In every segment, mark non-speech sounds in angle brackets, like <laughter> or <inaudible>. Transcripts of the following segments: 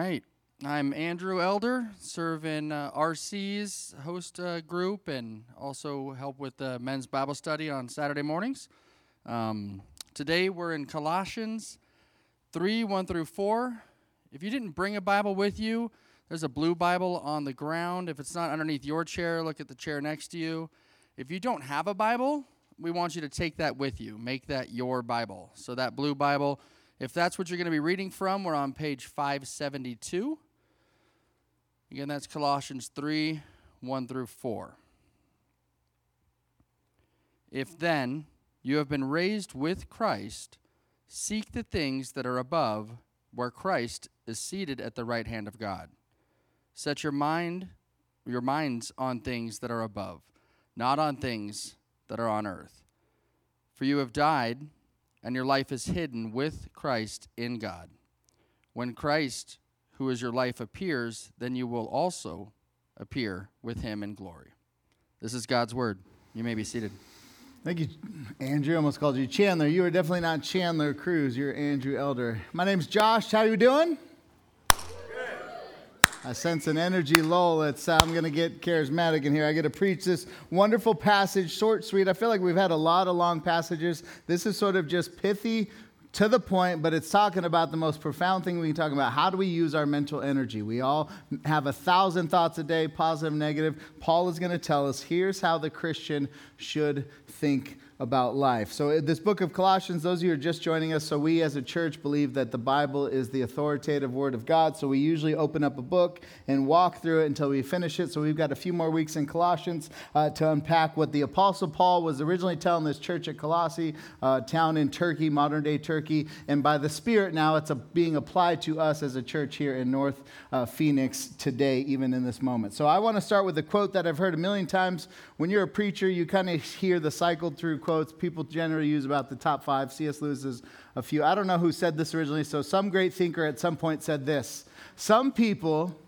right. I'm Andrew Elder, serve in uh, RC's host uh, group and also help with the men's Bible study on Saturday mornings. Um, today we're in Colossians 3 1 through 4. If you didn't bring a Bible with you, there's a blue Bible on the ground. If it's not underneath your chair, look at the chair next to you. If you don't have a Bible, we want you to take that with you. Make that your Bible. So, that blue Bible, if that's what you're going to be reading from, we're on page 572. Again, that's Colossians 3 1 through 4. If then you have been raised with Christ, seek the things that are above, where Christ is seated at the right hand of God. Set your mind, your minds on things that are above, not on things that are on earth. For you have died, and your life is hidden with Christ in God. When Christ who is your life appears, then you will also appear with him in glory. This is God's word. You may be seated. Thank you, Andrew. Almost called you Chandler. You are definitely not Chandler Cruz. You're Andrew Elder. My name's Josh. How are you doing? I sense an energy lull. It's, uh, I'm going to get charismatic in here. I get to preach this wonderful passage, short, sweet. I feel like we've had a lot of long passages. This is sort of just pithy, to the point, but it's talking about the most profound thing we can talk about. How do we use our mental energy? We all have a thousand thoughts a day, positive, negative. Paul is going to tell us here's how the Christian should think about life. So, this book of Colossians, those of you who are just joining us, so we as a church believe that the Bible is the authoritative word of God. So, we usually open up a book and walk through it until we finish it. So, we've got a few more weeks in Colossians uh, to unpack what the Apostle Paul was originally telling this church at Colossae, uh, town in Turkey, modern day Turkey. And by the Spirit, now it's a, being applied to us as a church here in North uh, Phoenix today, even in this moment. So, I want to start with a quote that I've heard a million times. When you're a preacher, you kind of hear the cycled through quotes people generally use about the top five. C.S. Lewis is a few. I don't know who said this originally, so some great thinker at some point said this Some people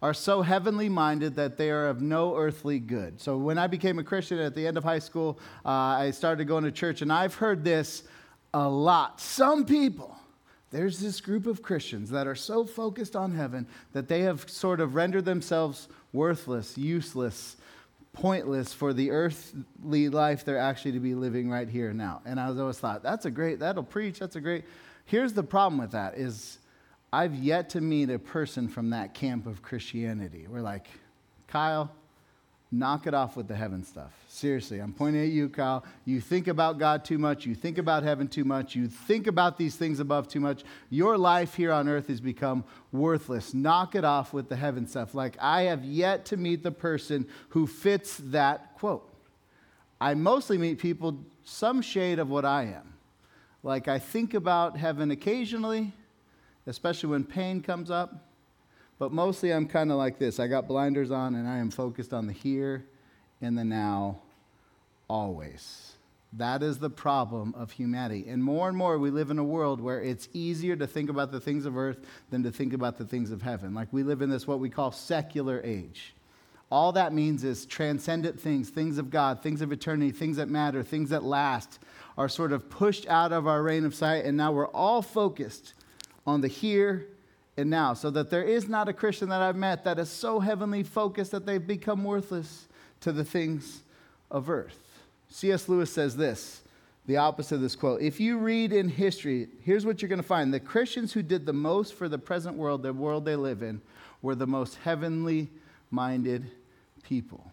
are so heavenly minded that they are of no earthly good. So when I became a Christian at the end of high school, uh, I started going to church, and I've heard this a lot. Some people, there's this group of Christians that are so focused on heaven that they have sort of rendered themselves worthless, useless, pointless for the earthly life they're actually to be living right here now. And I was always thought, that's a great, that'll preach, that's a great. Here's the problem with that is I've yet to meet a person from that camp of Christianity. We're like, Kyle, knock it off with the heaven stuff. Seriously, I'm pointing at you, Kyle. You think about God too much. You think about heaven too much. You think about these things above too much. Your life here on earth has become worthless. Knock it off with the heaven stuff. Like, I have yet to meet the person who fits that quote. I mostly meet people some shade of what I am. Like, I think about heaven occasionally, especially when pain comes up. But mostly I'm kind of like this. I got blinders on and I am focused on the here and the now always. That is the problem of humanity. And more and more, we live in a world where it's easier to think about the things of earth than to think about the things of heaven. Like we live in this, what we call secular age. All that means is transcendent things, things of God, things of eternity, things that matter, things that last, are sort of pushed out of our reign of sight. And now we're all focused on the here and now, so that there is not a Christian that I've met that is so heavenly focused that they've become worthless to the things of earth. C.S. Lewis says this the opposite of this quote. If you read in history, here's what you're going to find the Christians who did the most for the present world, the world they live in, were the most heavenly minded people.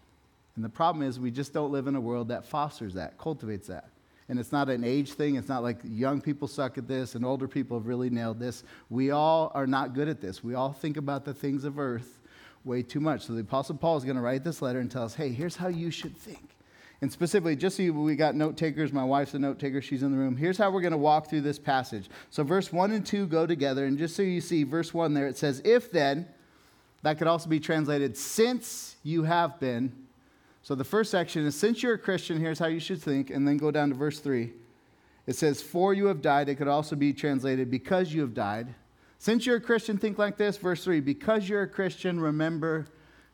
And the problem is, we just don't live in a world that fosters that, cultivates that. And it's not an age thing. It's not like young people suck at this and older people have really nailed this. We all are not good at this. We all think about the things of earth way too much. So the Apostle Paul is going to write this letter and tell us, hey, here's how you should think. And specifically, just so you, we got note takers, my wife's a note taker, she's in the room. Here's how we're going to walk through this passage. So, verse 1 and 2 go together. And just so you see, verse 1 there, it says, If then, that could also be translated, since you have been so the first section is since you're a Christian, here's how you should think, and then go down to verse 3. It says, For you have died. It could also be translated, Because you have died. Since you're a Christian, think like this. Verse 3 Because you're a Christian, remember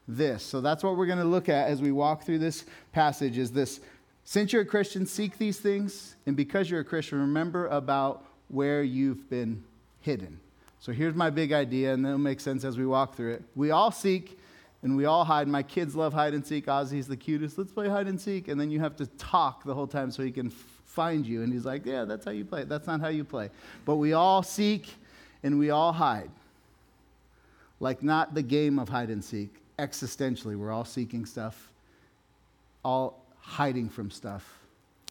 this. So that's what we're going to look at as we walk through this passage is this since you're a Christian, seek these things, and because you're a Christian, remember about where you've been hidden. So here's my big idea, and it'll make sense as we walk through it. We all seek and we all hide. My kids love hide and seek. Ozzy's the cutest. Let's play hide and seek. And then you have to talk the whole time so he can f- find you. And he's like, Yeah, that's how you play. That's not how you play. But we all seek and we all hide. Like, not the game of hide and seek. Existentially, we're all seeking stuff, all hiding from stuff.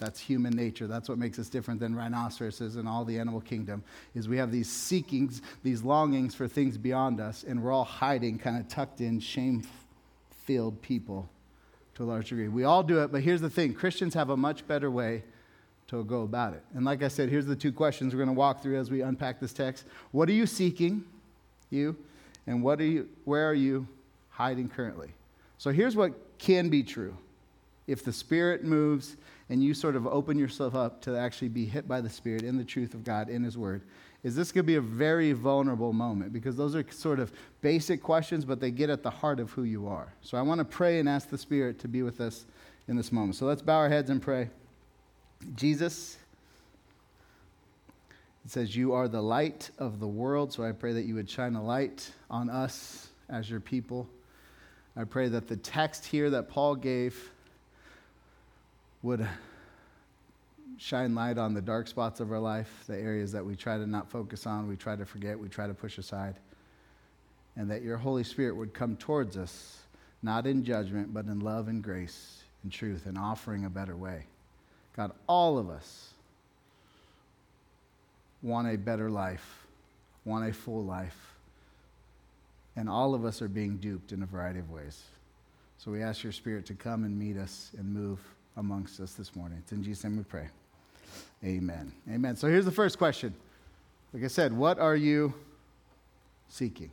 That's human nature. That's what makes us different than rhinoceroses and all the animal kingdom. Is we have these seekings, these longings for things beyond us, and we're all hiding, kind of tucked in, shame-filled people to a large degree. We all do it, but here's the thing: Christians have a much better way to go about it. And like I said, here's the two questions we're going to walk through as we unpack this text. What are you seeking, you, and what are you? Where are you hiding currently? So here's what can be true: if the Spirit moves and you sort of open yourself up to actually be hit by the Spirit in the truth of God, in His Word, is this going to be a very vulnerable moment because those are sort of basic questions, but they get at the heart of who you are. So I want to pray and ask the Spirit to be with us in this moment. So let's bow our heads and pray. Jesus, it says, You are the light of the world. So I pray that you would shine a light on us as your people. I pray that the text here that Paul gave would shine light on the dark spots of our life, the areas that we try to not focus on, we try to forget, we try to push aside. And that your Holy Spirit would come towards us, not in judgment, but in love and grace and truth and offering a better way. God, all of us want a better life, want a full life. And all of us are being duped in a variety of ways. So we ask your Spirit to come and meet us and move amongst us this morning. It's in Jesus' name we pray. Amen. Amen. So here's the first question. Like I said, what are you seeking?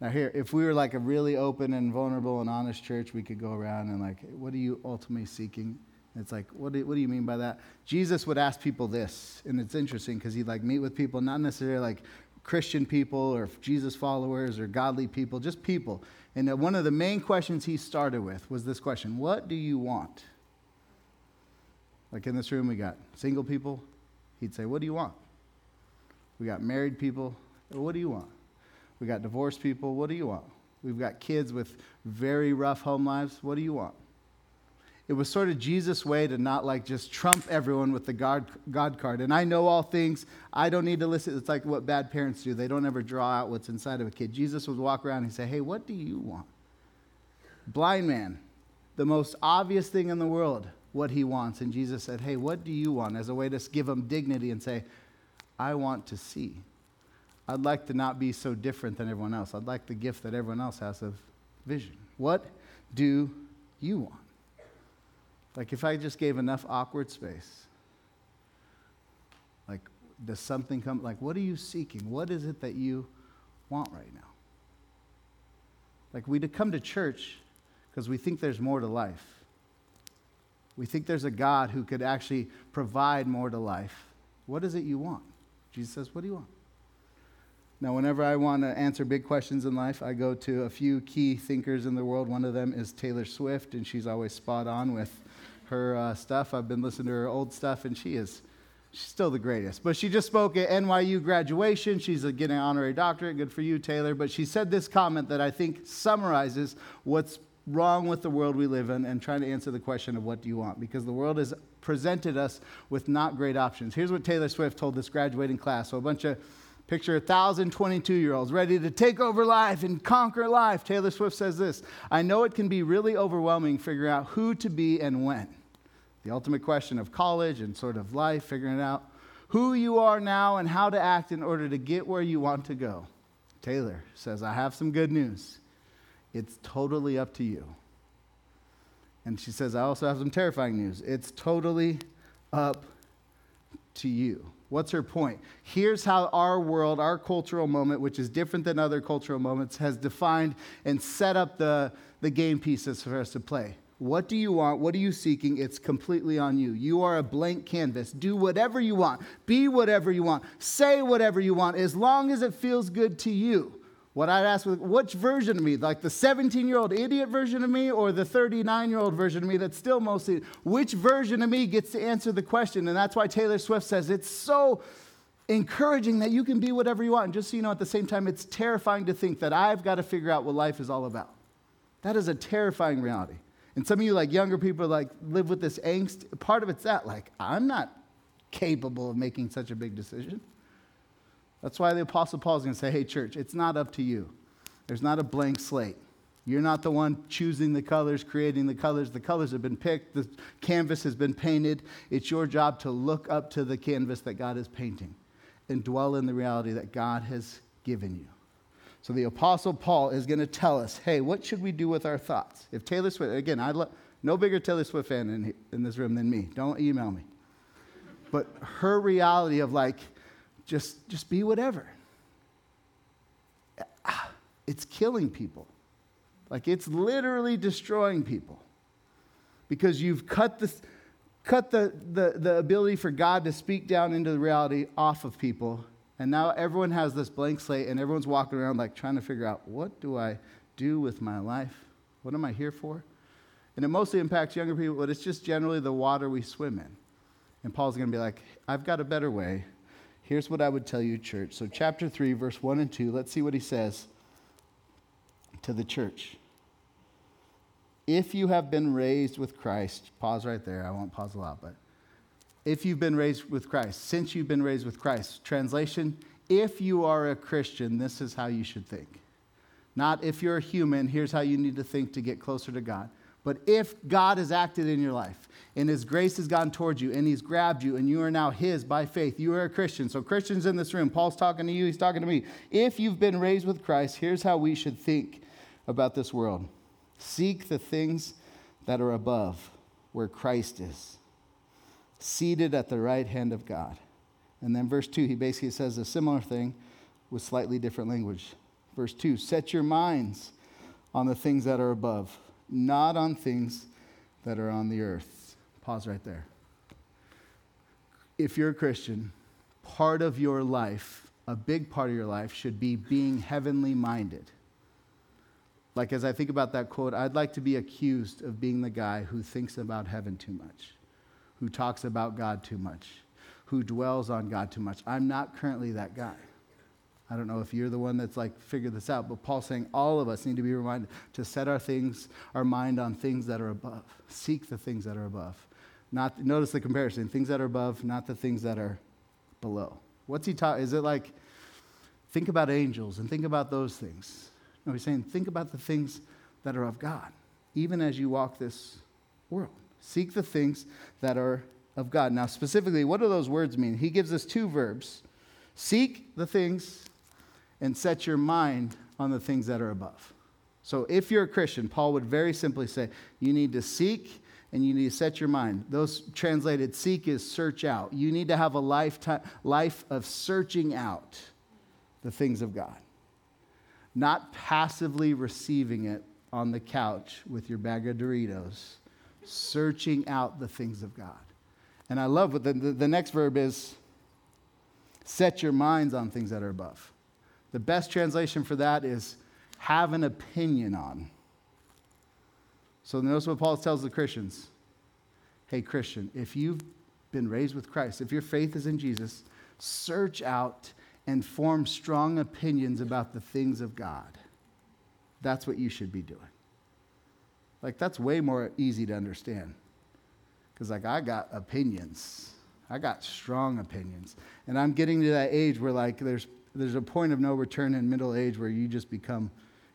Now, here, if we were like a really open and vulnerable and honest church, we could go around and, like, what are you ultimately seeking? It's like, what do, what do you mean by that? Jesus would ask people this, and it's interesting because he'd like meet with people, not necessarily like Christian people or Jesus followers or godly people, just people. And uh, one of the main questions he started with was this question What do you want? Like in this room, we got single people. He'd say, What do you want? We got married people. What do you want? We got divorced people. What do you want? We've got kids with very rough home lives. What do you want? It was sort of Jesus' way to not like just trump everyone with the God, God card. And I know all things. I don't need to listen. It's like what bad parents do. They don't ever draw out what's inside of a kid. Jesus would walk around and say, Hey, what do you want? Blind man, the most obvious thing in the world what he wants. And Jesus said, Hey, what do you want? As a way to give him dignity and say, I want to see. I'd like to not be so different than everyone else. I'd like the gift that everyone else has of vision. What do you want? Like if I just gave enough awkward space, like does something come? Like what are you seeking? What is it that you want right now? Like we come to church because we think there's more to life. We think there's a God who could actually provide more to life. What is it you want? Jesus says, What do you want? Now, whenever I want to answer big questions in life, I go to a few key thinkers in the world. One of them is Taylor Swift, and she's always spot on with her uh, stuff. I've been listening to her old stuff, and she is she's still the greatest. But she just spoke at NYU graduation. She's getting an honorary doctorate. Good for you, Taylor. But she said this comment that I think summarizes what's wrong with the world we live in and trying to answer the question of what do you want because the world has presented us with not great options. Here's what Taylor Swift told this graduating class. So a bunch of picture a thousand 22 year olds ready to take over life and conquer life. Taylor Swift says this I know it can be really overwhelming figuring out who to be and when. The ultimate question of college and sort of life, figuring out who you are now and how to act in order to get where you want to go. Taylor says, I have some good news. It's totally up to you. And she says, I also have some terrifying news. It's totally up to you. What's her point? Here's how our world, our cultural moment, which is different than other cultural moments, has defined and set up the, the game pieces for us to play. What do you want? What are you seeking? It's completely on you. You are a blank canvas. Do whatever you want. Be whatever you want. Say whatever you want, as long as it feels good to you. What I'd ask was, which version of me? Like the 17 year old idiot version of me or the 39 year old version of me that's still mostly, which version of me gets to answer the question? And that's why Taylor Swift says it's so encouraging that you can be whatever you want. And just so you know, at the same time, it's terrifying to think that I've got to figure out what life is all about. That is a terrifying reality. And some of you, like younger people, like live with this angst. Part of it's that, like, I'm not capable of making such a big decision. That's why the Apostle Paul is going to say, hey, church, it's not up to you. There's not a blank slate. You're not the one choosing the colors, creating the colors. The colors have been picked, the canvas has been painted. It's your job to look up to the canvas that God is painting and dwell in the reality that God has given you. So the Apostle Paul is going to tell us hey, what should we do with our thoughts? If Taylor Swift, again, I love. no bigger Taylor Swift fan in, in this room than me. Don't email me. But her reality of like, just, just be whatever. Ah, it's killing people. Like it's literally destroying people. Because you've cut the cut the, the, the ability for God to speak down into the reality off of people. And now everyone has this blank slate and everyone's walking around like trying to figure out what do I do with my life? What am I here for? And it mostly impacts younger people, but it's just generally the water we swim in. And Paul's going to be like, I've got a better way. Here's what I would tell you, church. So, chapter 3, verse 1 and 2, let's see what he says to the church. If you have been raised with Christ, pause right there. I won't pause a lot, but if you've been raised with Christ, since you've been raised with Christ. Translation If you are a Christian, this is how you should think. Not if you're a human, here's how you need to think to get closer to God. But if God has acted in your life and His grace has gone towards you and He's grabbed you and you are now His by faith, you are a Christian. So, Christians in this room, Paul's talking to you, he's talking to me. If you've been raised with Christ, here's how we should think about this world. Seek the things that are above, where Christ is, seated at the right hand of God. And then verse 2, he basically says a similar thing with slightly different language. Verse 2 Set your minds on the things that are above, not on things that are on the earth. Pause right there. If you're a Christian, part of your life, a big part of your life, should be being heavenly minded. Like, as I think about that quote, I'd like to be accused of being the guy who thinks about heaven too much, who talks about God too much, who dwells on God too much. I'm not currently that guy. I don't know if you're the one that's like figured this out, but Paul's saying all of us need to be reminded to set our things, our mind on things that are above. Seek the things that are above. Not notice the comparison: things that are above, not the things that are below. What's he taught? Is it like think about angels and think about those things? No, he's saying, think about the things that are of God, even as you walk this world. Seek the things that are of God. Now, specifically, what do those words mean? He gives us two verbs seek the things and set your mind on the things that are above. So, if you're a Christian, Paul would very simply say, you need to seek and you need to set your mind. Those translated seek is search out. You need to have a lifetime, life of searching out the things of God not passively receiving it on the couch with your bag of Doritos, searching out the things of God. And I love what the, the, the, next verb is set your minds on things that are above. The best translation for that is have an opinion on. So notice what Paul tells the Christians. Hey, Christian, if you've been raised with Christ, if your faith is in Jesus, search out and form strong opinions about the things of God. That's what you should be doing. Like, that's way more easy to understand. Because, like, I got opinions. I got strong opinions. And I'm getting to that age where, like, there's, there's a point of no return in middle age where you just become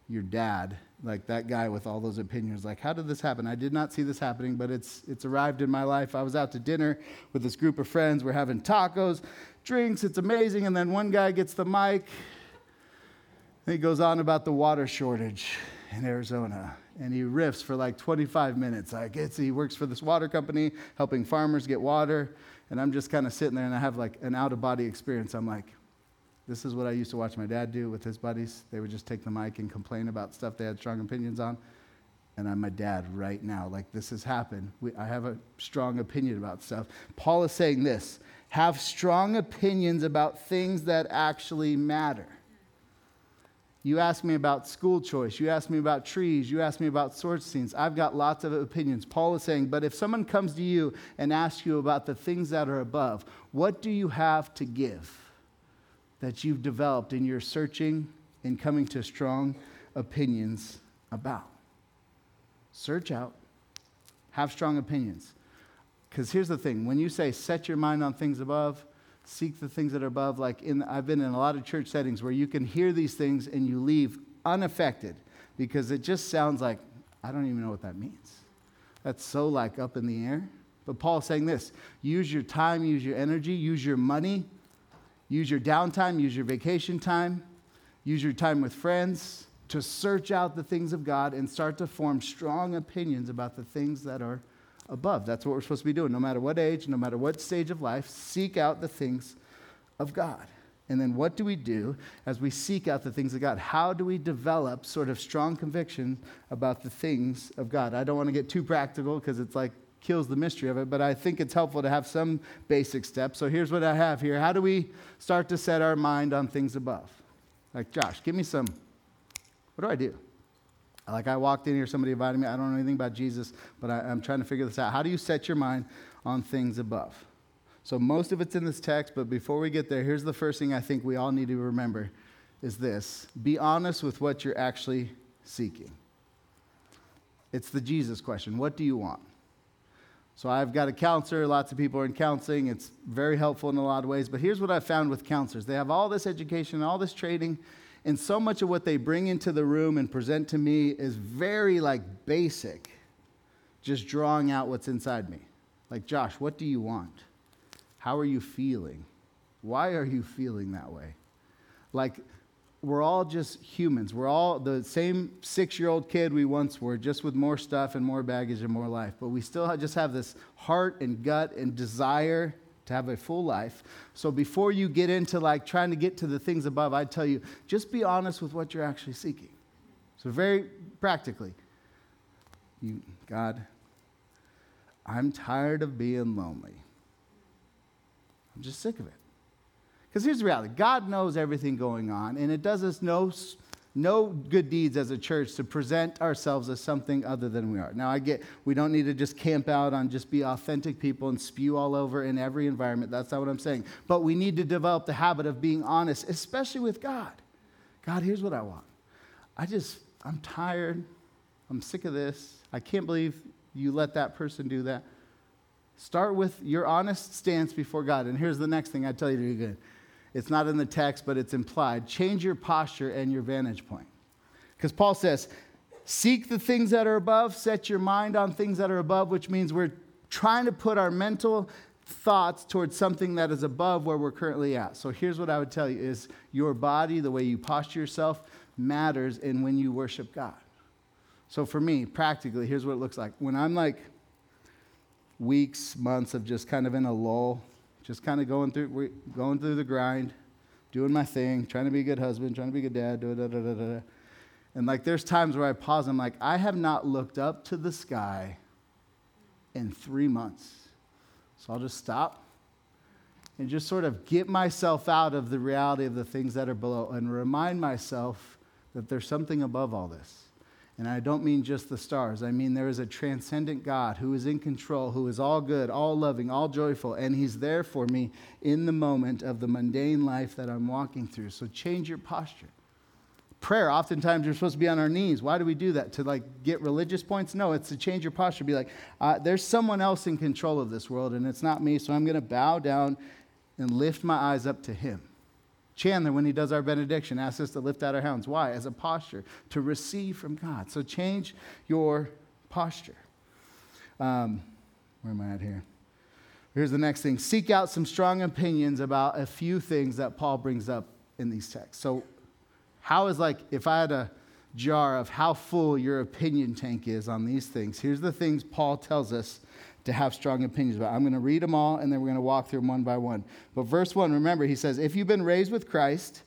your dad. Like that guy with all those opinions. Like, how did this happen? I did not see this happening, but it's, it's arrived in my life. I was out to dinner with this group of friends. We're having tacos drinks. It's amazing. And then one guy gets the mic. And he goes on about the water shortage in Arizona. And he riffs for like 25 minutes. Like it's, he works for this water company, helping farmers get water. And I'm just kind of sitting there and I have like an out of body experience. I'm like, this is what I used to watch my dad do with his buddies. They would just take the mic and complain about stuff they had strong opinions on. And I'm my dad right now. Like, this has happened. We, I have a strong opinion about stuff. Paul is saying this have strong opinions about things that actually matter. You ask me about school choice. You ask me about trees. You ask me about sword scenes. I've got lots of opinions. Paul is saying, but if someone comes to you and asks you about the things that are above, what do you have to give? That you've developed in your searching and coming to strong opinions about? Search out, have strong opinions. Because here's the thing when you say set your mind on things above, seek the things that are above, like in, I've been in a lot of church settings where you can hear these things and you leave unaffected because it just sounds like, I don't even know what that means. That's so like up in the air. But Paul's saying this use your time, use your energy, use your money, use your downtime, use your vacation time, use your time with friends to search out the things of God and start to form strong opinions about the things that are above. That's what we're supposed to be doing. No matter what age, no matter what stage of life, seek out the things of God. And then what do we do as we seek out the things of God? How do we develop sort of strong conviction about the things of God? I don't want to get too practical because it's like kills the mystery of it, but I think it's helpful to have some basic steps. So here's what I have here. How do we start to set our mind on things above? Like, Josh, give me some. What do I do? Like I walked in here, somebody invited me. I don't know anything about Jesus, but I, am trying to figure this out. How do you set your mind on things above? So most of it's in this text, but before we get there, here's the first thing I think we all need to remember is this. Be honest with what you're actually seeking. It's the Jesus question. What do you want? So I've got a counselor, lots of people are in counseling. It's very helpful in a lot of ways, but here's what I've found with counselors. They have all this education, all this training, and so much of what they bring into the room and present to me is very like basic, just drawing out what's inside me. Like, Josh, what do you want? How are you feeling? Why are you feeling that way? Like, we're all just humans. We're all the same six year old kid we once were, just with more stuff and more baggage and more life. But we still just have this heart and gut and desire to have a full life. So before you get into like trying to get to the things above, I tell you, just be honest with what you're actually seeking. So very practically, you, God, I'm tired of being lonely. I'm just sick of it. Because here's the reality God knows everything going on, and it does us no no good deeds as a church to present ourselves as something other than we are. Now, I get we don't need to just camp out on just be authentic people and spew all over in every environment. That's not what I'm saying. But we need to develop the habit of being honest, especially with God. God, here's what I want. I just, I'm tired. I'm sick of this. I can't believe you let that person do that. Start with your honest stance before God. And here's the next thing I tell you to do good it's not in the text, but it's implied. Change your posture and your vantage point. Because Paul says, Seek the things that are above, set your mind on things that are above, which means we're trying to put our mental thoughts towards something that is above where we're currently at. So here's what I would tell you is your body, the way you posture yourself matters in when you worship God. So for me, practically, here's what it looks like. When I'm like weeks, months of just kind of in a lull, just kind of going through, going through the grind, doing my thing, trying to be a good husband, trying to be a good dad, da da da da da. And like, there's times where I pause. I'm like, I have not looked up to the sky in three months. So I'll just stop and just sort of get myself out of the reality of the things that are below and remind myself that there's something above all this. And I don't mean just the stars. I mean there is a transcendent God who is in control, who is all good, all loving, all joyful, and He's there for me in the moment of the mundane life that I'm walking through. So change your posture. Prayer, oftentimes you're supposed to be on our knees. Why do we do that? To like get religious points? No, it's to change your posture. Be like, uh, there's someone else in control of this world, and it's not me, so I'm going to bow down and lift my eyes up to Him. Chandler, when he does our benediction, asks us to lift out our hands. Why? As a posture, to receive from God. So change your posture. Um, where am I at here? Here's the next thing seek out some strong opinions about a few things that Paul brings up in these texts. So, how is like, if I had a jar of how full your opinion tank is on these things, here's the things Paul tells us to have strong opinions about. I'm going to read them all and then we're going to walk through them one by one. But verse 1, remember, he says, If you've been raised with Christ,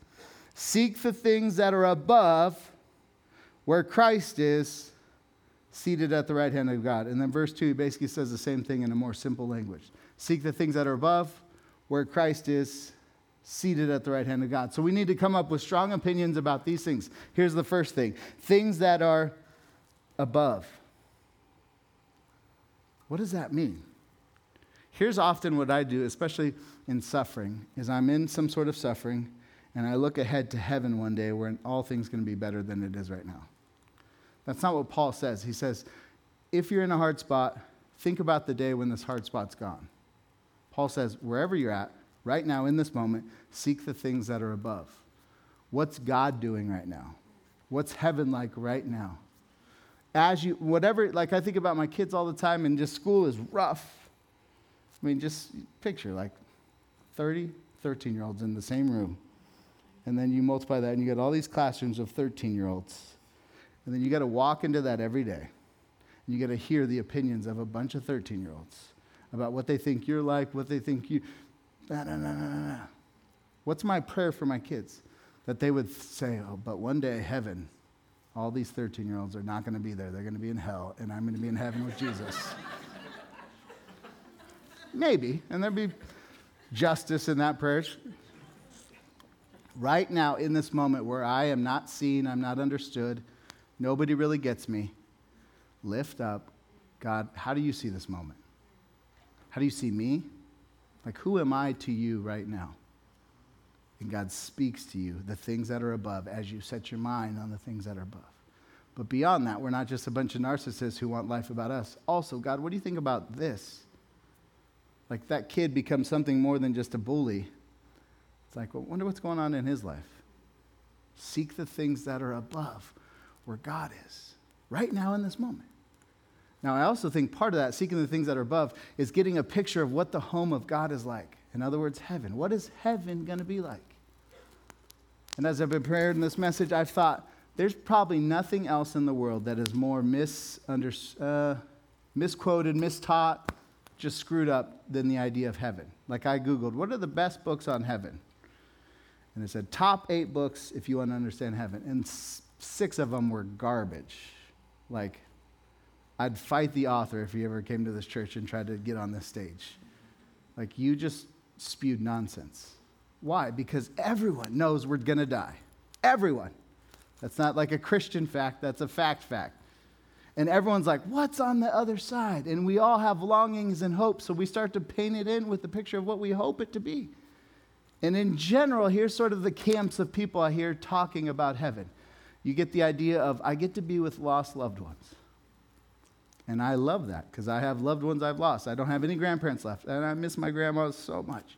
seek the things that are above where Christ is seated at the right hand of God. And then verse 2 he basically says the same thing in a more simple language. Seek the things that are above where Christ is seated at the right hand of God. So we need to come up with strong opinions about these things. Here's the first thing things that are above. What does that mean? Here's often what I do, especially in suffering, is I'm in some sort of suffering and I look ahead to heaven one day where all things going to be better than it is right now. That's not what Paul says. He says, if you're in a hard spot, think about the day when this hard spot's gone. Paul says, wherever you're at, right now in this moment, seek the things that are above. What's God doing right now? What's heaven like right now? As you, whatever, like I think about my kids all the time, and just school is rough. I mean, just picture like 30, 13 year olds in the same room. And then you multiply that, and you get all these classrooms of 13 year olds. And then you got to walk into that every day. And you got to hear the opinions of a bunch of 13 year olds about what they think you're like, what they think you. Nah, nah, nah, nah, nah. What's my prayer for my kids? That they would say, oh, but one day, heaven, all these 13 year olds are not going to be there. They're going to be in hell, and I'm going to be in heaven with Jesus. <laughs> Maybe. And there'd be justice in that prayer. Right now, in this moment where I am not seen, I'm not understood, nobody really gets me, lift up, God, how do you see this moment? How do you see me? Like, who am I to you right now? And God speaks to you the things that are above as you set your mind on the things that are above. But beyond that, we're not just a bunch of narcissists who want life about us. Also, God, what do you think about this? Like that kid becomes something more than just a bully. It's like, well, wonder what's going on in his life. Seek the things that are above where God is, right now in this moment. Now, I also think part of that, seeking the things that are above, is getting a picture of what the home of God is like. In other words, heaven. What is heaven going to be like? And as I've prepared in this message, I've thought there's probably nothing else in the world that is more misunder, uh, misquoted, mistaught, just screwed up than the idea of heaven. Like I Googled, what are the best books on heaven? And it said top eight books if you want to understand heaven. And six of them were garbage. Like, I'd fight the author if he ever came to this church and tried to get on this stage. Like, you just spewed nonsense. Why? Because everyone knows we're going to die. Everyone. That's not like a Christian fact, that's a fact fact. And everyone's like, what's on the other side? And we all have longings and hopes, so we start to paint it in with the picture of what we hope it to be. And in general, here's sort of the camps of people I hear talking about heaven. You get the idea of, I get to be with lost loved ones. And I love that because I have loved ones I've lost. I don't have any grandparents left, and I miss my grandma so much.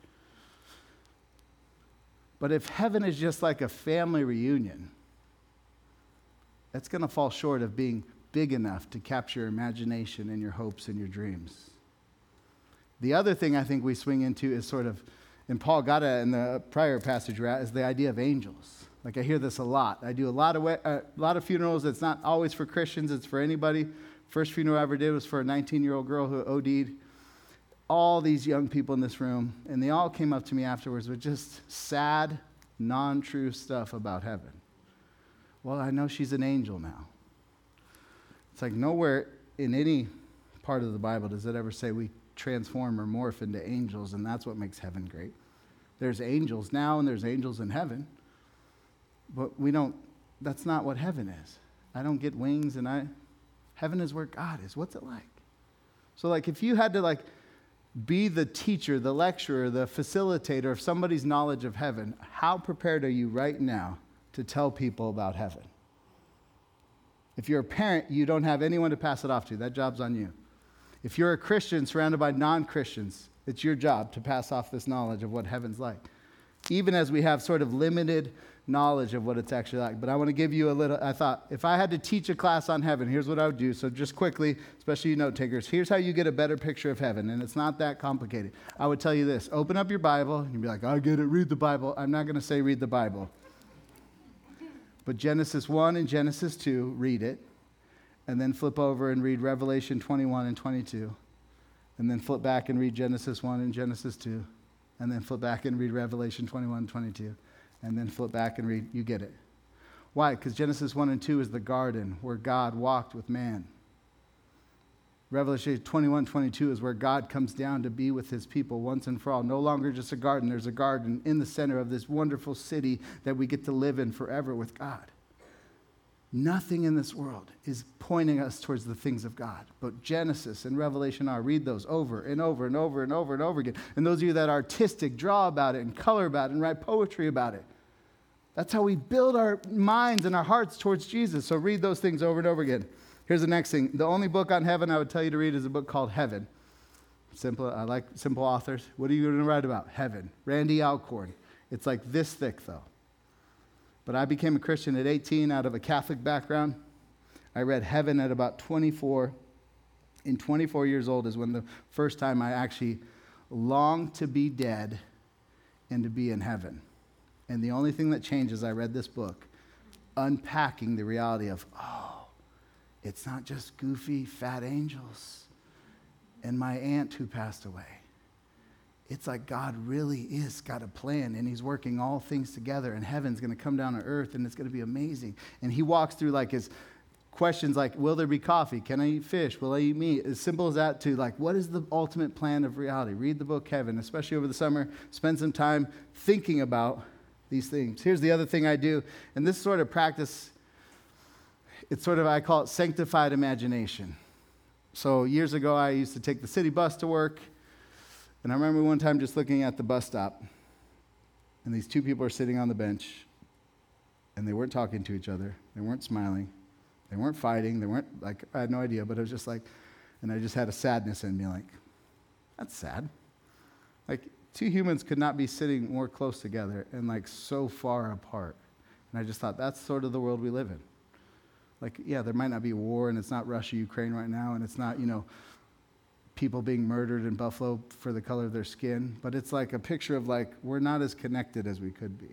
But if heaven is just like a family reunion, that's going to fall short of being big enough to capture your imagination and your hopes and your dreams. The other thing I think we swing into is sort of, and Paul got it in the prior passage is the idea of angels. Like I hear this a lot. I do a lot of uh, a lot of funerals. It's not always for Christians. It's for anybody. First funeral I ever did was for a 19-year-old girl who OD'd. All these young people in this room, and they all came up to me afterwards with just sad, non-true stuff about heaven. Well, I know she's an angel now. It's like nowhere in any part of the Bible does it ever say we transform or morph into angels, and that's what makes heaven great. There's angels now, and there's angels in heaven, but we don't, that's not what heaven is. I don't get wings, and I, heaven is where God is. What's it like? So, like, if you had to, like, be the teacher, the lecturer, the facilitator of somebody's knowledge of heaven, how prepared are you right now to tell people about heaven? If you're a parent, you don't have anyone to pass it off to. That job's on you. If you're a Christian surrounded by non Christians, it's your job to pass off this knowledge of what heaven's like. Even as we have sort of limited knowledge of what it's actually like. But I want to give you a little. I thought if I had to teach a class on heaven, here's what I would do. So, just quickly, especially you note takers, here's how you get a better picture of heaven. And it's not that complicated. I would tell you this open up your Bible, and you'd be like, I get it, read the Bible. I'm not going to say read the Bible. But Genesis 1 and Genesis 2, read it. And then flip over and read Revelation 21 and 22. And then flip back and read Genesis 1 and Genesis 2. And then flip back and read Revelation 21 and 22. And then flip back and read, you get it. Why? Because Genesis 1 and 2 is the garden where God walked with man. Revelation 21 22 is where God comes down to be with his people once and for all. No longer just a garden, there's a garden in the center of this wonderful city that we get to live in forever with God. Nothing in this world is pointing us towards the things of God. But Genesis and Revelation are. Read those over and over and over and over and over again. And those of you that are artistic, draw about it and color about it and write poetry about it. That's how we build our minds and our hearts towards Jesus. So read those things over and over again. Here's the next thing. The only book on heaven I would tell you to read is a book called Heaven. Simple, I like simple authors. What are you going to write about? Heaven. Randy Alcorn. It's like this thick, though. But I became a Christian at 18 out of a Catholic background. I read Heaven at about 24. In 24 years old is when the first time I actually longed to be dead and to be in heaven. And the only thing that changed is I read this book, unpacking the reality of, oh, it's not just goofy, fat angels and my aunt who passed away. It's like God really is got a plan and he's working all things together and heaven's going to come down to earth and it's going to be amazing. And he walks through like his questions like will there be coffee? Can I eat fish? Will I eat meat? As simple as that to like what is the ultimate plan of reality? Read the book Heaven, especially over the summer. Spend some time thinking about these things. Here's the other thing I do, and this sort of practice it's sort of I call it sanctified imagination. So years ago, I used to take the city bus to work. And I remember one time just looking at the bus stop, and these two people are sitting on the bench, and they weren't talking to each other. They weren't smiling. They weren't fighting. They weren't, like, I had no idea, but it was just like, and I just had a sadness in me, like, that's sad. Like, two humans could not be sitting more close together and, like, so far apart. And I just thought, that's sort of the world we live in. Like, yeah, there might not be war, and it's not Russia, Ukraine right now, and it's not, you know, people being murdered in Buffalo for the color of their skin, but it's like a picture of like, we're not as connected as we could be.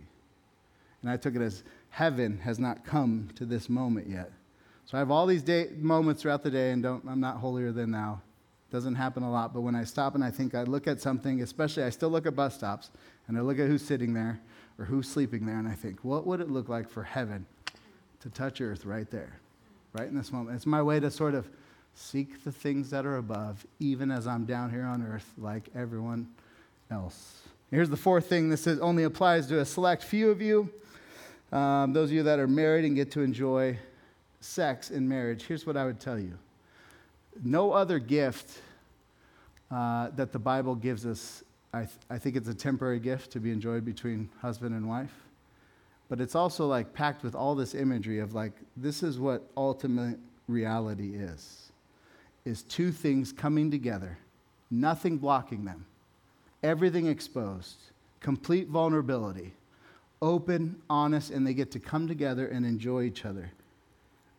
And I took it as heaven has not come to this moment yet. So I have all these day, moments throughout the day, and don't, I'm not holier than thou. Doesn't happen a lot, but when I stop and I think I look at something, especially I still look at bus stops, and I look at who's sitting there or who's sleeping there, and I think, what would it look like for heaven to touch earth right there, right in this moment. It's my way to sort of seek the things that are above, even as I'm down here on earth like everyone else. Here's the fourth thing this is, only applies to a select few of you. Um, those of you that are married and get to enjoy sex in marriage, here's what I would tell you no other gift uh, that the Bible gives us, I, th- I think it's a temporary gift to be enjoyed between husband and wife but it's also like packed with all this imagery of like this is what ultimate reality is is two things coming together nothing blocking them. Everything exposed complete vulnerability open honest and they get to come together and enjoy each other.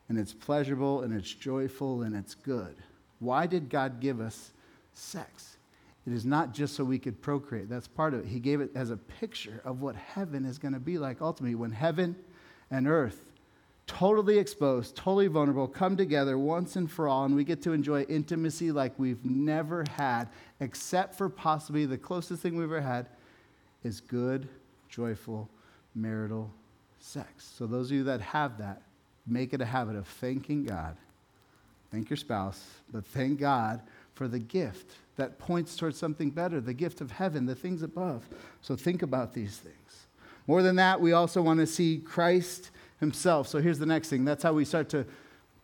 And it's pleasurable and it's joyful and it's good. Why did god give us sex? It is not just so we could procreate. That's part of it. He gave it as a picture of what heaven is going to be like ultimately. When heaven and earth, totally exposed, totally vulnerable, come together once and for all, and we get to enjoy intimacy like we've never had, except for possibly the closest thing we've ever had is good, joyful, marital sex. So, those of you that have that, make it a habit of thanking God. Thank your spouse, but thank God for the gift that points towards something better, the gift of heaven, the things above. So think about these things. More than that, we also want to see Christ himself. So here's the next thing. That's how we start to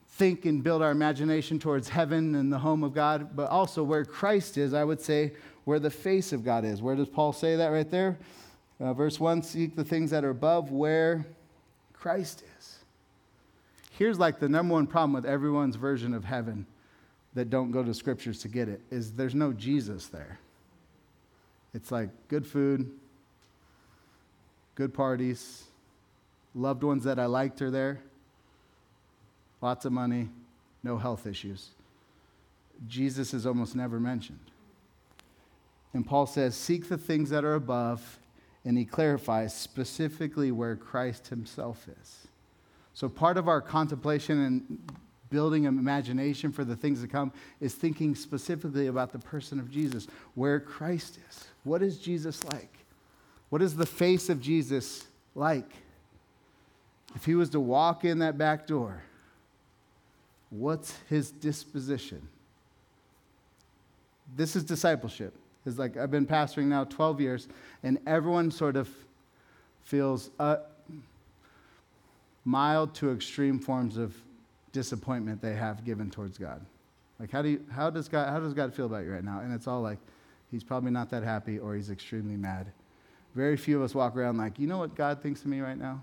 think and build our imagination towards heaven and the home of God, but also where Christ is, I would say, where the face of God is. Where does Paul say that right there? Uh, verse 1 Seek the things that are above where Christ is. Here's like the number one problem with everyone's version of heaven that don't go to scriptures to get it is there's no Jesus there. It's like good food, good parties, loved ones that I liked are there, lots of money, no health issues. Jesus is almost never mentioned. And Paul says, Seek the things that are above, and he clarifies specifically where Christ himself is. So, part of our contemplation and building an imagination for the things to come is thinking specifically about the person of Jesus, where Christ is. What is Jesus like? What is the face of Jesus like? If he was to walk in that back door, what's his disposition? This is discipleship. It's like I've been pastoring now 12 years, and everyone sort of feels uh, mild to extreme forms of disappointment they have given towards God. Like, how, do you, how, does God, how does God feel about you right now? And it's all like, he's probably not that happy or he's extremely mad. Very few of us walk around like, you know what God thinks of me right now?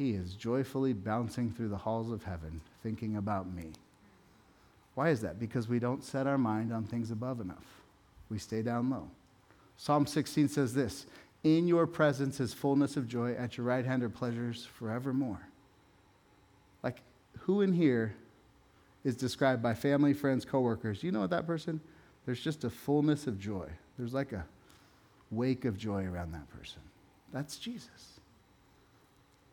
He is joyfully bouncing through the halls of heaven thinking about me. Why is that? Because we don't set our mind on things above enough. We stay down low. Psalm 16 says this In your presence is fullness of joy, at your right hand are pleasures forevermore. Like, who in here is described by family, friends, coworkers? You know what that person? There's just a fullness of joy. There's like a wake of joy around that person. That's Jesus.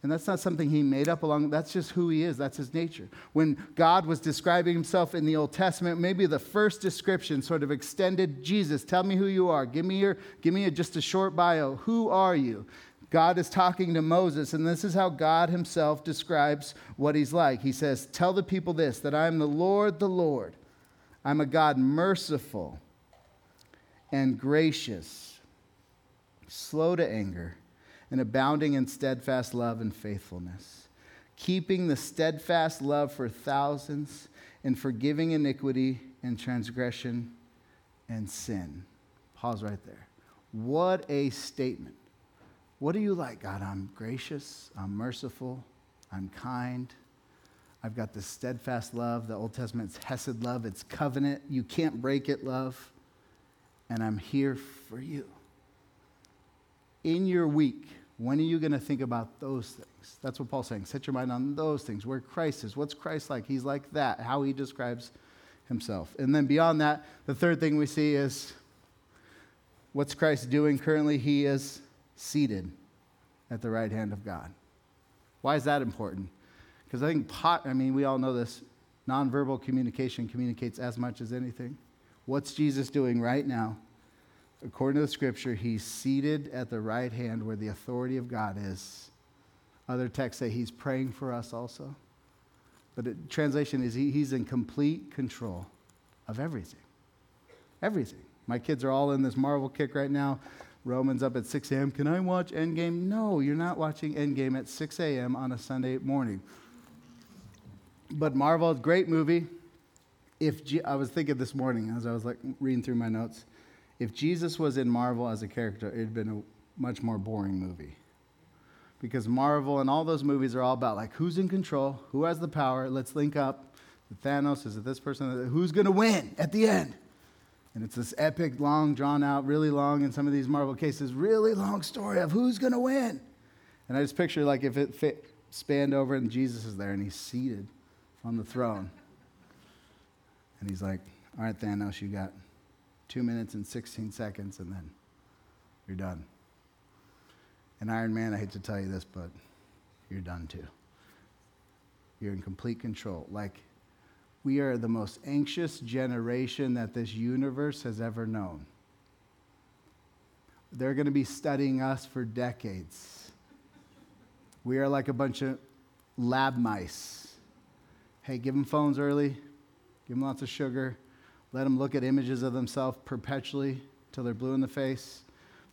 And that's not something he made up along, that's just who he is. That's his nature. When God was describing himself in the Old Testament, maybe the first description sort of extended Jesus, tell me who you are. Give me, your, give me a, just a short bio. Who are you? God is talking to Moses, and this is how God himself describes what he's like. He says, Tell the people this, that I am the Lord, the Lord. I'm a God merciful and gracious, slow to anger and abounding in steadfast love and faithfulness, keeping the steadfast love for thousands, and forgiving iniquity and transgression and sin. Pause right there. What a statement. What are you like, God? I'm gracious, I'm merciful, I'm kind. I've got this steadfast love. The Old Testament's Hesed love, it's covenant. You can't break it, love. And I'm here for you in your week, when are you going to think about those things? That's what Paul's saying. Set your mind on those things, where Christ is. What's Christ like? He's like that, how he describes himself. And then beyond that, the third thing we see is what's Christ doing currently? He is seated at the right hand of God. Why is that important? Because I think pot, I mean, we all know this nonverbal communication communicates as much as anything. What's Jesus doing right now? According to the scripture, he's seated at the right hand where the authority of God is. Other texts say he's praying for us also. But the translation is he, he's in complete control of everything. Everything. My kids are all in this Marvel kick right now. Roman's up at 6 a.m. Can I watch Endgame? No, you're not watching Endgame at 6 a.m. on a Sunday morning. But Marvel, great movie. If G- I was thinking this morning as I was like reading through my notes, if Jesus was in Marvel as a character, it'd been a much more boring movie. Because Marvel and all those movies are all about like who's in control, who has the power, let's link up. Thanos, is it this person? Who's going to win at the end? And it's this epic, long, drawn out, really long in some of these Marvel cases, really long story of who's going to win. And I just picture like if it fit, spanned over and Jesus is there and he's seated on the throne. And he's like, All right, Thanos, you got two minutes and 16 seconds, and then you're done. And Iron Man, I hate to tell you this, but you're done too. You're in complete control. Like, we are the most anxious generation that this universe has ever known. They're going to be studying us for decades. We are like a bunch of lab mice. Hey, give them phones early, give them lots of sugar, let them look at images of themselves perpetually till they're blue in the face.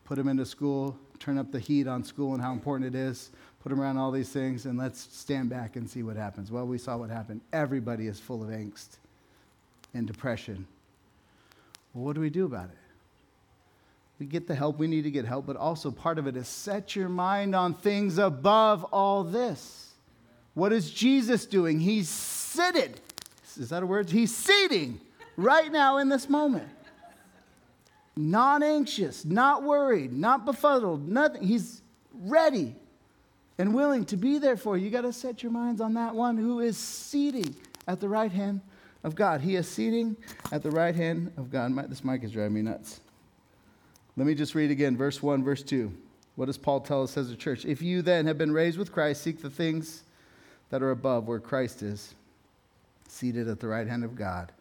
Put them into school, turn up the heat on school and how important it is. Put them around all these things, and let's stand back and see what happens. Well, we saw what happened. Everybody is full of angst and depression. Well, what do we do about it? We get the help we need to get help, but also part of it is set your mind on things above all this. What is Jesus doing? He's seated. Is that a word? He's seating right now in this moment. Not anxious, not worried, not befuddled, nothing. He's ready and willing to be there for you. You got to set your minds on that one who is seating at the right hand of God. He is seating at the right hand of God. This mic is driving me nuts. Let me just read again, verse 1, verse 2. What does Paul tell us as a church? If you then have been raised with Christ, seek the things that are above where Christ is, seated at the right hand of God.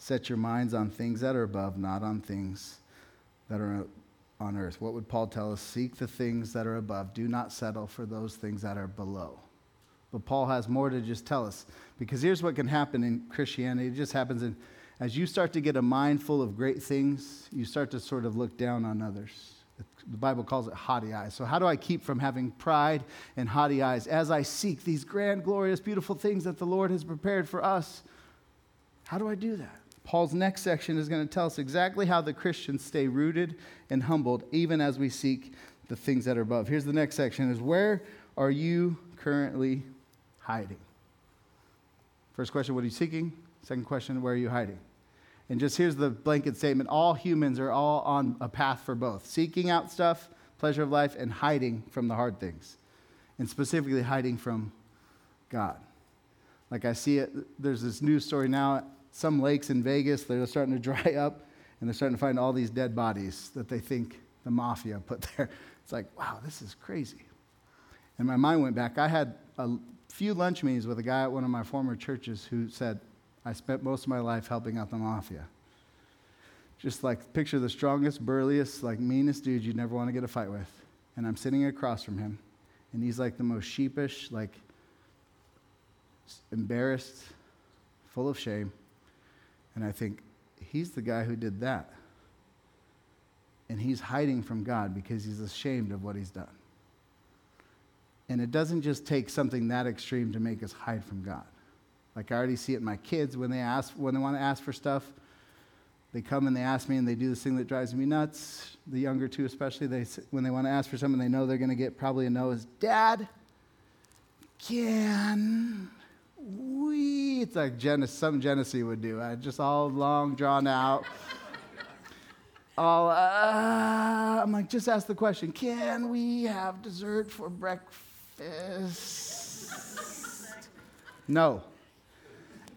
Set your minds on things that are above, not on things that are on earth. What would Paul tell us? Seek the things that are above. Do not settle for those things that are below. But Paul has more to just tell us. Because here's what can happen in Christianity it just happens in, as you start to get a mind full of great things, you start to sort of look down on others. The Bible calls it haughty eyes. So, how do I keep from having pride and haughty eyes as I seek these grand, glorious, beautiful things that the Lord has prepared for us? How do I do that? Paul's next section is going to tell us exactly how the Christians stay rooted and humbled even as we seek the things that are above. Here's the next section is where are you currently hiding? First question, what are you seeking? Second question, where are you hiding? And just here's the blanket statement all humans are all on a path for both seeking out stuff, pleasure of life, and hiding from the hard things, and specifically hiding from God. Like I see it, there's this news story now. Some lakes in Vegas, they're starting to <laughs> dry up, and they're starting to find all these dead bodies that they think the mafia put there. <laughs> It's like, wow, this is crazy. And my mind went back. I had a few lunch meetings with a guy at one of my former churches who said, I spent most of my life helping out the mafia. Just like picture the strongest, burliest, like meanest dude you'd never want to get a fight with. And I'm sitting across from him, and he's like the most sheepish, like embarrassed, full of shame. And I think, he's the guy who did that. And he's hiding from God because he's ashamed of what he's done. And it doesn't just take something that extreme to make us hide from God. Like I already see it in my kids when they ask when they want to ask for stuff. They come and they ask me and they do this thing that drives me nuts. The younger two, especially, they when they want to ask for something, they know they're going to get probably a no. Is Dad, can we? It's like some Genesee would do. Just all long drawn out. all uh, I'm like, just ask the question. Can we have dessert for breakfast? No.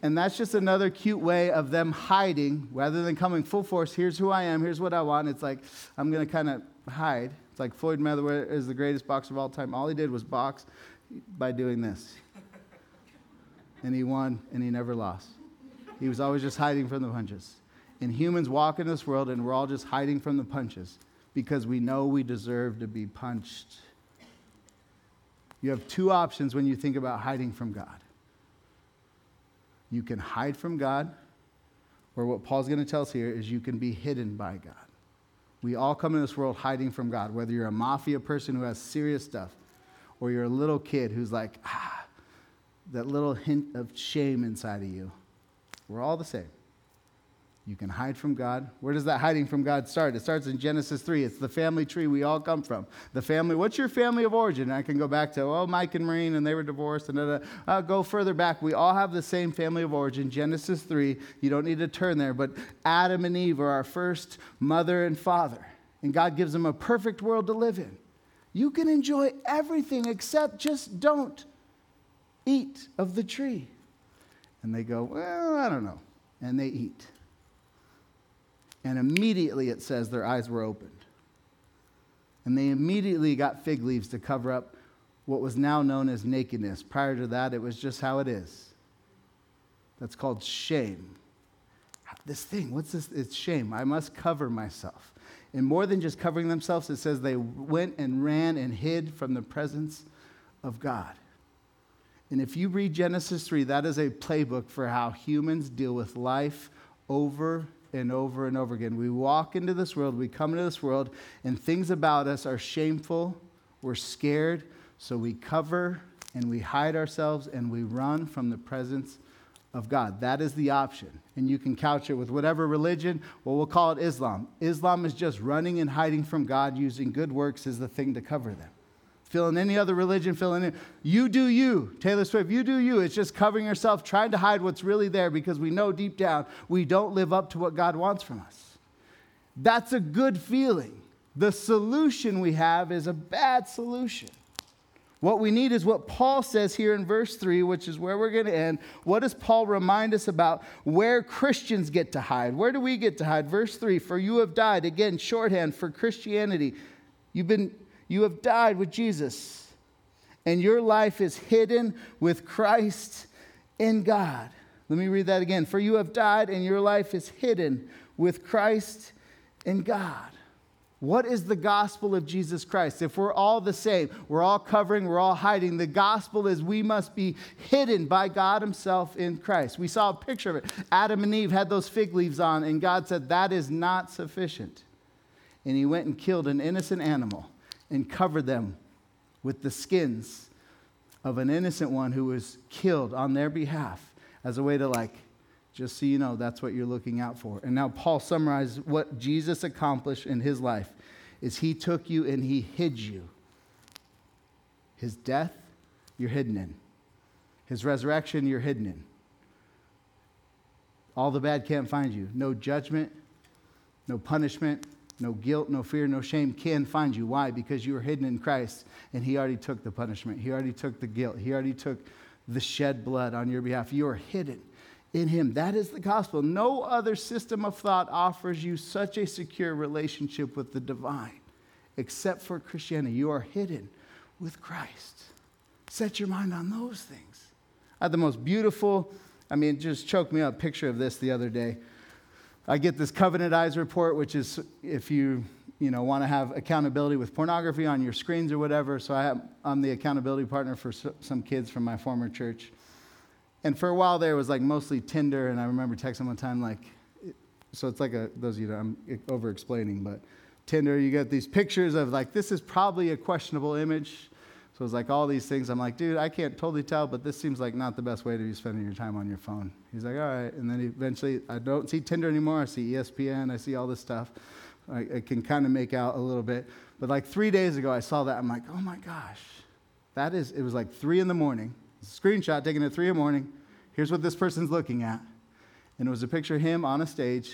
And that's just another cute way of them hiding rather than coming full force. Here's who I am. Here's what I want. It's like, I'm going to kind of hide. It's like Floyd Mayweather is the greatest boxer of all time. All he did was box by doing this. And he won and he never lost. He was always just hiding from the punches. And humans walk in this world and we're all just hiding from the punches because we know we deserve to be punched. You have two options when you think about hiding from God you can hide from God, or what Paul's going to tell us here is you can be hidden by God. We all come in this world hiding from God, whether you're a mafia person who has serious stuff, or you're a little kid who's like, ah, that little hint of shame inside of you. We're all the same. You can hide from God. Where does that hiding from God start? It starts in Genesis 3. It's the family tree we all come from. The family, what's your family of origin? I can go back to, oh, Mike and Maureen, and they were divorced. And da, da. I'll uh, go further back. We all have the same family of origin. Genesis 3. You don't need to turn there, but Adam and Eve are our first mother and father. And God gives them a perfect world to live in. You can enjoy everything except just don't eat of the tree. And they go, well, I don't know. And they eat. And immediately it says their eyes were opened. And they immediately got fig leaves to cover up what was now known as nakedness. Prior to that, it was just how it is. That's called shame. This thing, what's this? It's shame. I must cover myself. And more than just covering themselves, it says they went and ran and hid from the presence of God. And if you read Genesis 3, that is a playbook for how humans deal with life over and over and over again. We walk into this world, we come into this world, and things about us are shameful, we're scared, so we cover and we hide ourselves and we run from the presence of God. That is the option. And you can couch it with whatever religion. Well, we'll call it Islam. Islam is just running and hiding from God using good works as the thing to cover them fill in any other religion, fill in. You do you, Taylor Swift, you do you. It's just covering yourself, trying to hide what's really there because we know deep down we don't live up to what God wants from us. That's a good feeling. The solution we have is a bad solution. What we need is what Paul says here in verse 3, which is where we're going to end. What does Paul remind us about where Christians get to hide? Where do we get to hide? Verse 3 For you have died. Again, shorthand for Christianity. You've been you have died with Jesus, and your life is hidden with Christ in God. Let me read that again. For you have died, and your life is hidden with Christ in God. What is the gospel of Jesus Christ? If we're all the same, we're all covering, we're all hiding, the gospel is we must be hidden by God Himself in Christ. We saw a picture of it. Adam and Eve had those fig leaves on, and God said, That is not sufficient. And He went and killed an innocent animal and covered them with the skins of an innocent one who was killed on their behalf as a way to, like, just so you know, that's what you're looking out for. And now Paul summarizes what Jesus accomplished in his life is he took you and he hid you. His death, you're hidden in. His resurrection, you're hidden in. All the bad can't find you. No judgment, no punishment, no guilt, no fear, no shame can find you. Why? Because you are hidden in Christ and He already took the punishment. He already took the guilt. He already took the shed blood on your behalf. You are hidden in Him. That is the gospel. No other system of thought offers you such a secure relationship with the divine except for Christianity. You are hidden with Christ. Set your mind on those things. I had the most beautiful, I mean, just choked me up picture of this the other day. I get this Covenant Eyes report, which is if you you know want to have accountability with pornography on your screens or whatever. So I I'm the accountability partner for some kids from my former church. And for a while there, it was like mostly Tinder. And I remember texting one time like, so it's like a those of you know I'm over explaining, but Tinder, you get these pictures of like this is probably a questionable image. So it's like all these things. I'm like, dude, I can't totally tell, but this seems like not the best way to be spending your time on your phone. He's like, all right. And then eventually, I don't see Tinder anymore. I see ESPN. I see all this stuff. I, I can kind of make out a little bit. But like three days ago, I saw that. I'm like, oh my gosh. That is, it was like three in the morning. Screenshot taken at three in the morning. Here's what this person's looking at. And it was a picture of him on a stage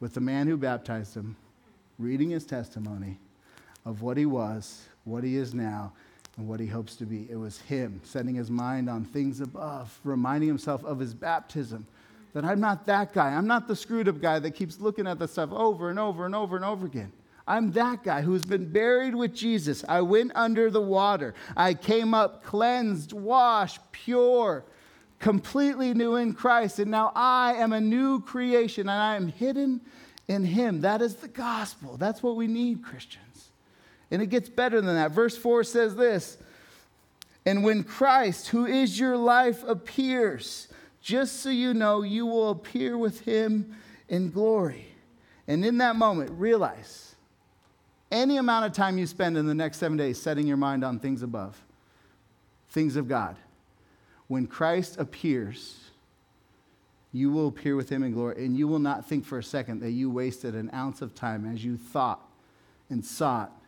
with the man who baptized him, reading his testimony of what he was, what he is now, and what he hopes to be. It was him setting his mind on things above, reminding himself of his baptism. That I'm not that guy. I'm not the screwed up guy that keeps looking at the stuff over and over and over and over again. I'm that guy who's been buried with Jesus. I went under the water. I came up cleansed, washed, pure, completely new in Christ. And now I am a new creation and I am hidden in Him. That is the gospel. That's what we need, Christians. And it gets better than that. Verse 4 says this And when Christ, who is your life, appears, just so you know, you will appear with him in glory. And in that moment, realize any amount of time you spend in the next seven days setting your mind on things above, things of God, when Christ appears, you will appear with him in glory, and you will not think for a second that you wasted an ounce of time as you thought and sought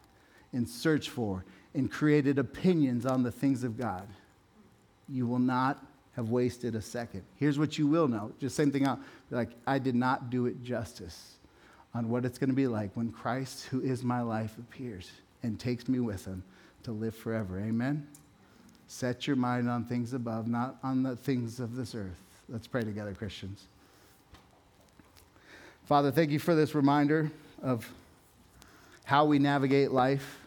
and searched for and created opinions on the things of God, you will not have wasted a second. Here's what you will know. Just same thing out. Like, I did not do it justice on what it's going to be like when Christ, who is my life, appears and takes me with him to live forever. Amen? Set your mind on things above, not on the things of this earth. Let's pray together, Christians. Father, thank you for this reminder of how we navigate life.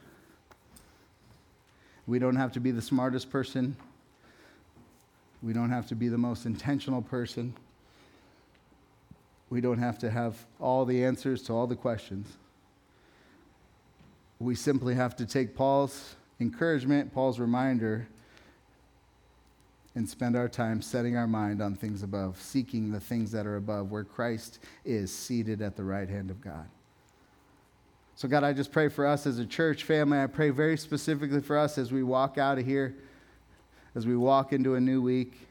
We don't have to be the smartest person. We don't have to be the most intentional person. We don't have to have all the answers to all the questions. We simply have to take Paul's encouragement, Paul's reminder, and spend our time setting our mind on things above, seeking the things that are above, where Christ is seated at the right hand of God. So, God, I just pray for us as a church family. I pray very specifically for us as we walk out of here, as we walk into a new week,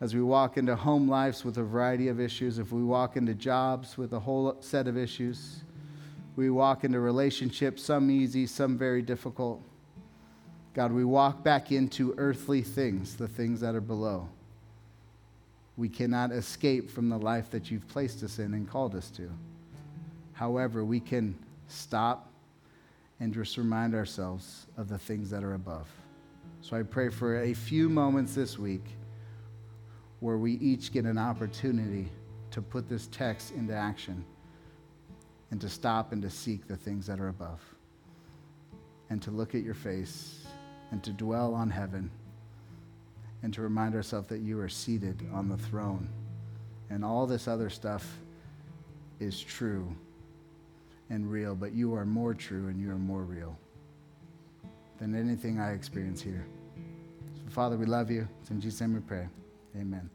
as we walk into home lives with a variety of issues, if we walk into jobs with a whole set of issues, we walk into relationships, some easy, some very difficult. God, we walk back into earthly things, the things that are below. We cannot escape from the life that you've placed us in and called us to. However, we can stop and just remind ourselves of the things that are above. So I pray for a few moments this week where we each get an opportunity to put this text into action and to stop and to seek the things that are above and to look at your face and to dwell on heaven and to remind ourselves that you are seated on the throne and all this other stuff is true and real, but you are more true and you are more real than anything I experience here. So, Father, we love you. It's in Jesus' name we pray. Amen.